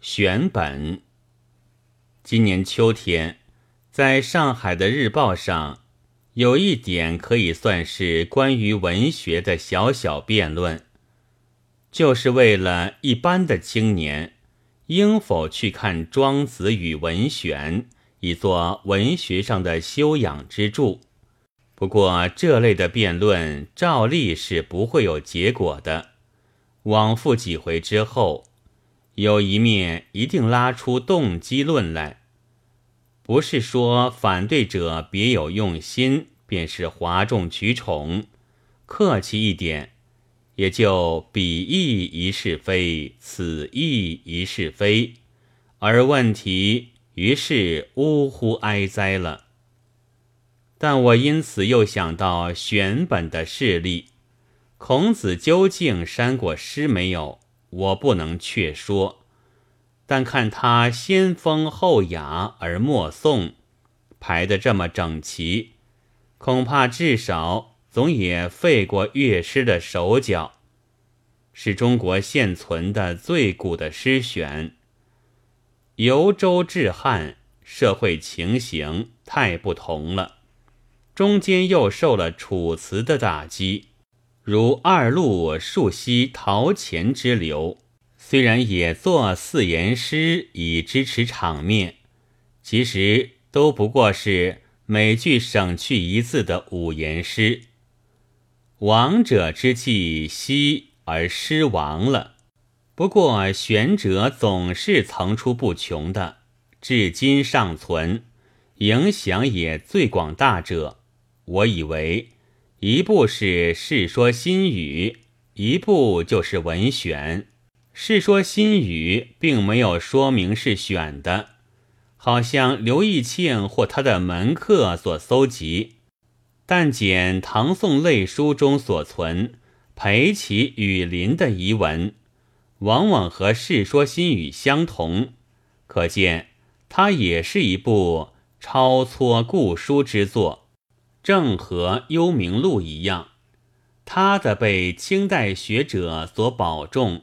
选本。今年秋天，在上海的日报上，有一点可以算是关于文学的小小辩论，就是为了一般的青年应否去看《庄子》与《文选》，以作文学上的修养之助。不过，这类的辩论照例是不会有结果的。往复几回之后，有一面一定拉出动机论来，不是说反对者别有用心，便是哗众取宠。客气一点，也就彼意一是非，此意一是非，而问题于是呜呼哀哉了。但我因此又想到选本的事例，孔子究竟删过诗没有？我不能确说。但看他先风后雅而默诵，排得这么整齐，恐怕至少总也费过乐师的手脚，是中国现存的最古的诗选。由周至汉，社会情形太不同了。中间又受了楚辞的打击，如二路树溪陶潜之流，虽然也作四言诗以支持场面，其实都不过是每句省去一字的五言诗。亡者之气息而失亡了，不过玄者总是层出不穷的，至今尚存，影响也最广大者。我以为，一部是《世说新语》，一部就是《文选》。《世说新语》并没有说明是选的，好像刘义庆或他的门客所搜集。但简唐宋类书中所存裴齐雨林的遗文，往往和《世说新语》相同，可见它也是一部超撮故书之作。正和《幽冥录》一样，他的被清代学者所保重，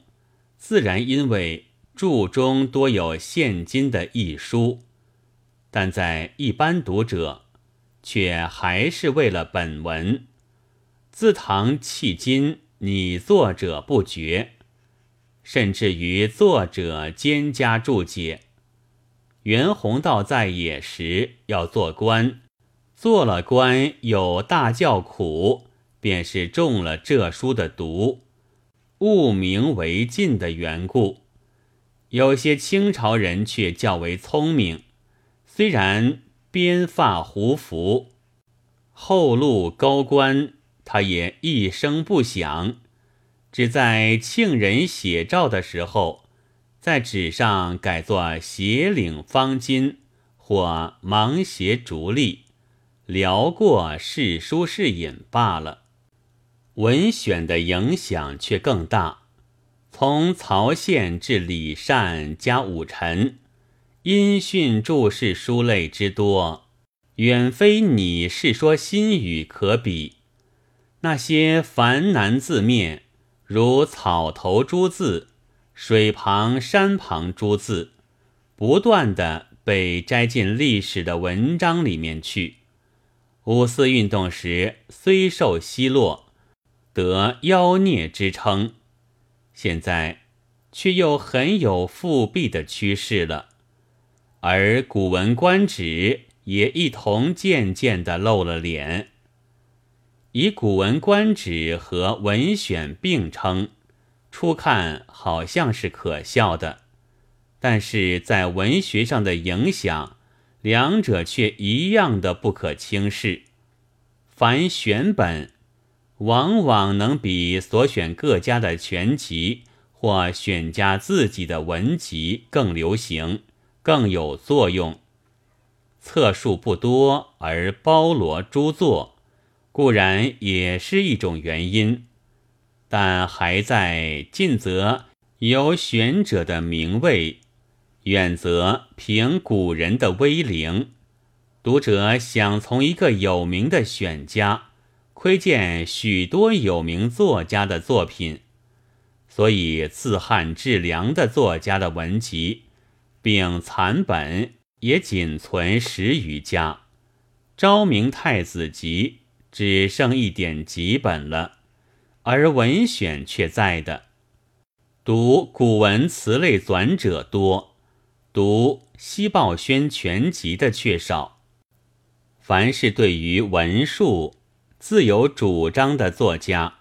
自然因为注中多有现今的译书，但在一般读者，却还是为了本文。自唐迄今，拟作者不绝，甚至于作者兼加注解。袁宏道在野时要做官。做了官有大叫苦，便是中了这书的毒，误名为禁的缘故。有些清朝人却较为聪明，虽然编发胡服，后路高官，他也一声不响，只在庆人写照的时候，在纸上改作斜领方巾或芒鞋竹笠。聊过是书是引罢了，文选的影响却更大。从曹宪至李善加武臣，音讯注释书类之多，远非你《世说新语》可比。那些繁难字面，如草头诸字、水旁、山旁诸字，不断的被摘进历史的文章里面去。五四运动时虽受奚落，得妖孽之称，现在却又很有复辟的趋势了。而《古文观止》也一同渐渐的露了脸。以《古文观止》和《文选》并称，初看好像是可笑的，但是在文学上的影响。两者却一样的不可轻视。凡选本，往往能比所选各家的全集或选家自己的文集更流行，更有作用。册数不多而包罗诸作，固然也是一种原因，但还在尽则有选者的名位。远则凭古人的威灵，读者想从一个有名的选家窥见许多有名作家的作品，所以自汉至梁的作家的文集并残本也仅存十余家。昭明太子集只剩一点几本了，而文选却在的。读古文词类纂者多，读《西报宣全集》的却少。凡是对于文术自有主张的作家，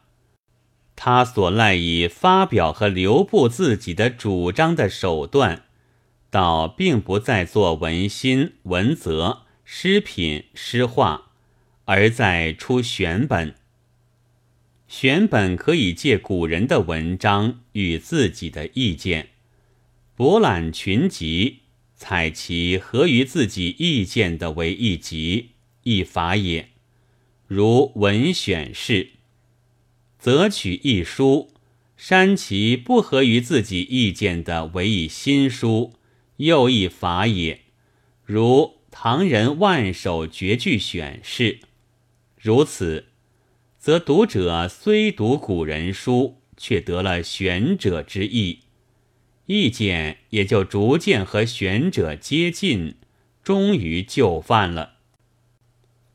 他所赖以发表和留布自己的主张的手段，倒并不在做文心、文则。诗品、诗画，而在出选本。选本可以借古人的文章与自己的意见，博览群集，采其合于自己意见的为一集一法也。如文选士，择取一书，删其不合于自己意见的为一新书，又一法也。如。唐人万首绝句选士，如此，则读者虽读古人书，却得了选者之意，意见也就逐渐和选者接近，终于就范了。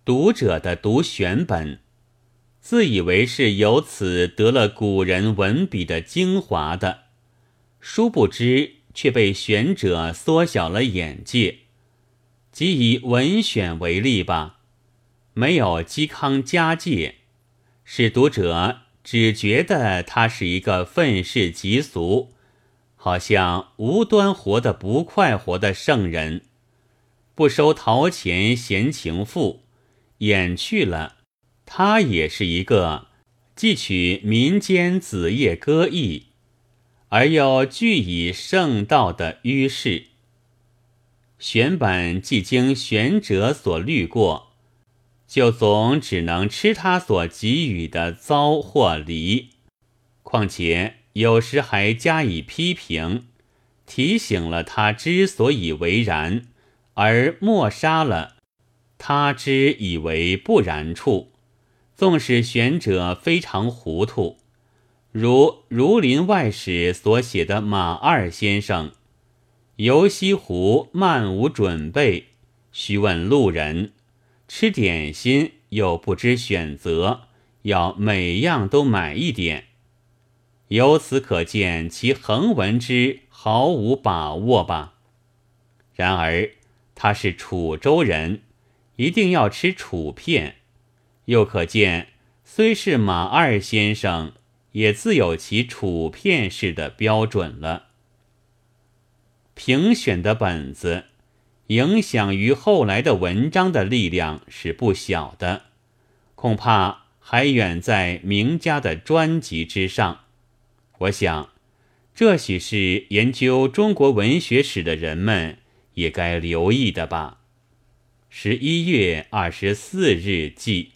读者的读选本，自以为是由此得了古人文笔的精华的，殊不知却被选者缩小了眼界。即以文选为例吧，没有嵇康家戒，使读者只觉得他是一个愤世嫉俗，好像无端活得不快活的圣人，不收陶钱闲情赋，演去了，他也是一个既取民间子业歌艺，而又具以圣道的于士。选本既经选者所虑过，就总只能吃他所给予的糟或离。况且有时还加以批评，提醒了他之所以为然，而抹杀了他之以为不然处。纵使选者非常糊涂，如《儒林外史》所写的马二先生。游西湖漫无准备，须问路人吃点心，又不知选择，要每样都买一点。由此可见其横文之毫无把握吧。然而他是楚州人，一定要吃楚片，又可见虽是马二先生，也自有其楚片式的标准了。评选的本子，影响于后来的文章的力量是不小的，恐怕还远在名家的专辑之上。我想，这许是研究中国文学史的人们也该留意的吧。十一月二十四日记。